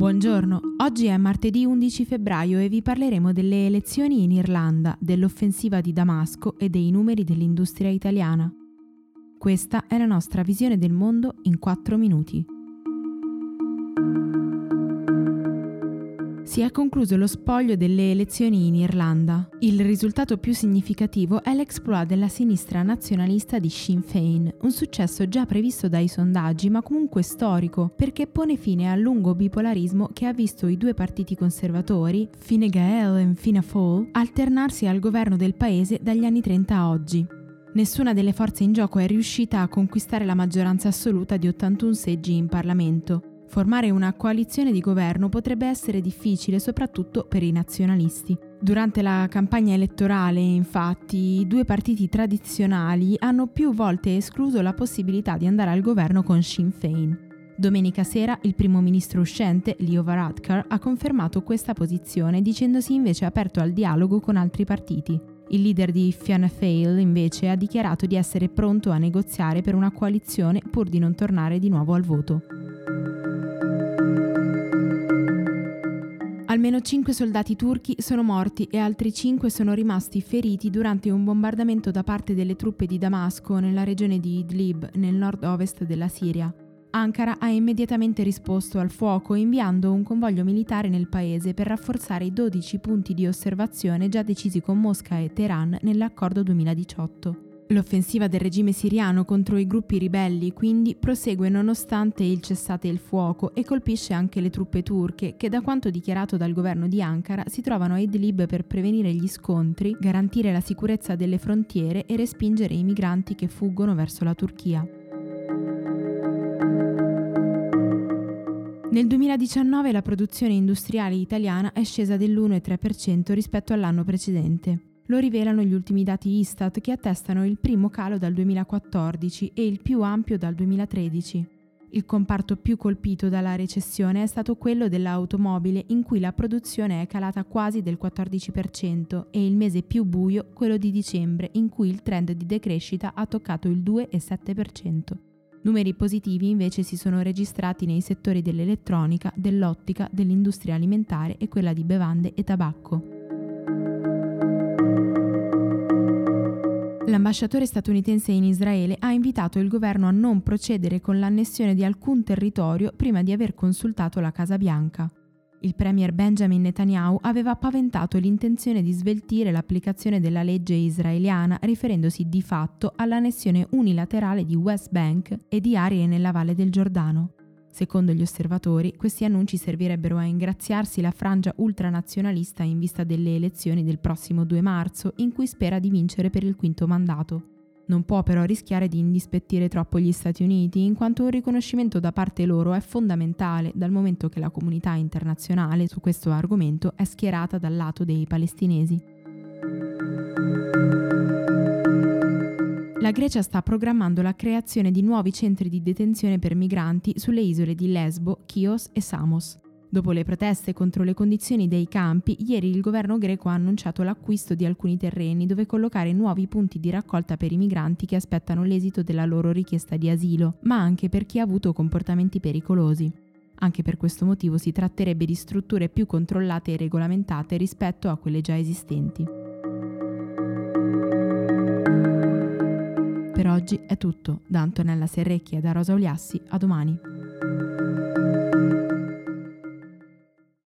Buongiorno, oggi è martedì 11 febbraio e vi parleremo delle elezioni in Irlanda, dell'offensiva di Damasco e dei numeri dell'industria italiana. Questa è la nostra visione del mondo in 4 minuti. Si è concluso lo spoglio delle elezioni in Irlanda. Il risultato più significativo è l'exploit della sinistra nazionalista di Sinn Féin, un successo già previsto dai sondaggi ma comunque storico perché pone fine al lungo bipolarismo che ha visto i due partiti conservatori, Fine Gael e Fianna Fáil, alternarsi al governo del paese dagli anni 30 a oggi. Nessuna delle forze in gioco è riuscita a conquistare la maggioranza assoluta di 81 seggi in Parlamento, Formare una coalizione di governo potrebbe essere difficile soprattutto per i nazionalisti. Durante la campagna elettorale, infatti, i due partiti tradizionali hanno più volte escluso la possibilità di andare al governo con Sinn Féin. Domenica sera il primo ministro uscente, Leo Varadkar, ha confermato questa posizione dicendosi invece aperto al dialogo con altri partiti. Il leader di Fianna Fáil invece ha dichiarato di essere pronto a negoziare per una coalizione pur di non tornare di nuovo al voto. Almeno 5 soldati turchi sono morti e altri 5 sono rimasti feriti durante un bombardamento da parte delle truppe di Damasco nella regione di Idlib, nel nord-ovest della Siria. Ankara ha immediatamente risposto al fuoco inviando un convoglio militare nel paese per rafforzare i 12 punti di osservazione già decisi con Mosca e Teheran nell'accordo 2018. L'offensiva del regime siriano contro i gruppi ribelli quindi prosegue nonostante il cessate il fuoco e colpisce anche le truppe turche che da quanto dichiarato dal governo di Ankara si trovano a Idlib per prevenire gli scontri, garantire la sicurezza delle frontiere e respingere i migranti che fuggono verso la Turchia. Nel 2019 la produzione industriale italiana è scesa dell'1,3% rispetto all'anno precedente. Lo rivelano gli ultimi dati Istat che attestano il primo calo dal 2014 e il più ampio dal 2013. Il comparto più colpito dalla recessione è stato quello dell'automobile in cui la produzione è calata quasi del 14% e il mese più buio quello di dicembre in cui il trend di decrescita ha toccato il 2,7%. Numeri positivi invece si sono registrati nei settori dell'elettronica, dell'ottica, dell'industria alimentare e quella di bevande e tabacco. L'ambasciatore statunitense in Israele ha invitato il governo a non procedere con l'annessione di alcun territorio prima di aver consultato la Casa Bianca. Il premier Benjamin Netanyahu aveva paventato l'intenzione di sveltire l'applicazione della legge israeliana riferendosi di fatto all'annessione unilaterale di West Bank e di aree nella valle del Giordano. Secondo gli osservatori, questi annunci servirebbero a ingraziarsi la frangia ultranazionalista in vista delle elezioni del prossimo 2 marzo, in cui spera di vincere per il quinto mandato. Non può però rischiare di indispettire troppo gli Stati Uniti, in quanto un riconoscimento da parte loro è fondamentale, dal momento che la comunità internazionale su questo argomento è schierata dal lato dei palestinesi. La Grecia sta programmando la creazione di nuovi centri di detenzione per migranti sulle isole di Lesbo, Chios e Samos. Dopo le proteste contro le condizioni dei campi, ieri il governo greco ha annunciato l'acquisto di alcuni terreni dove collocare nuovi punti di raccolta per i migranti che aspettano l'esito della loro richiesta di asilo, ma anche per chi ha avuto comportamenti pericolosi. Anche per questo motivo si tratterebbe di strutture più controllate e regolamentate rispetto a quelle già esistenti. Per oggi è tutto. Da Antonella Serrecchia e da Rosa Oliassi, a domani.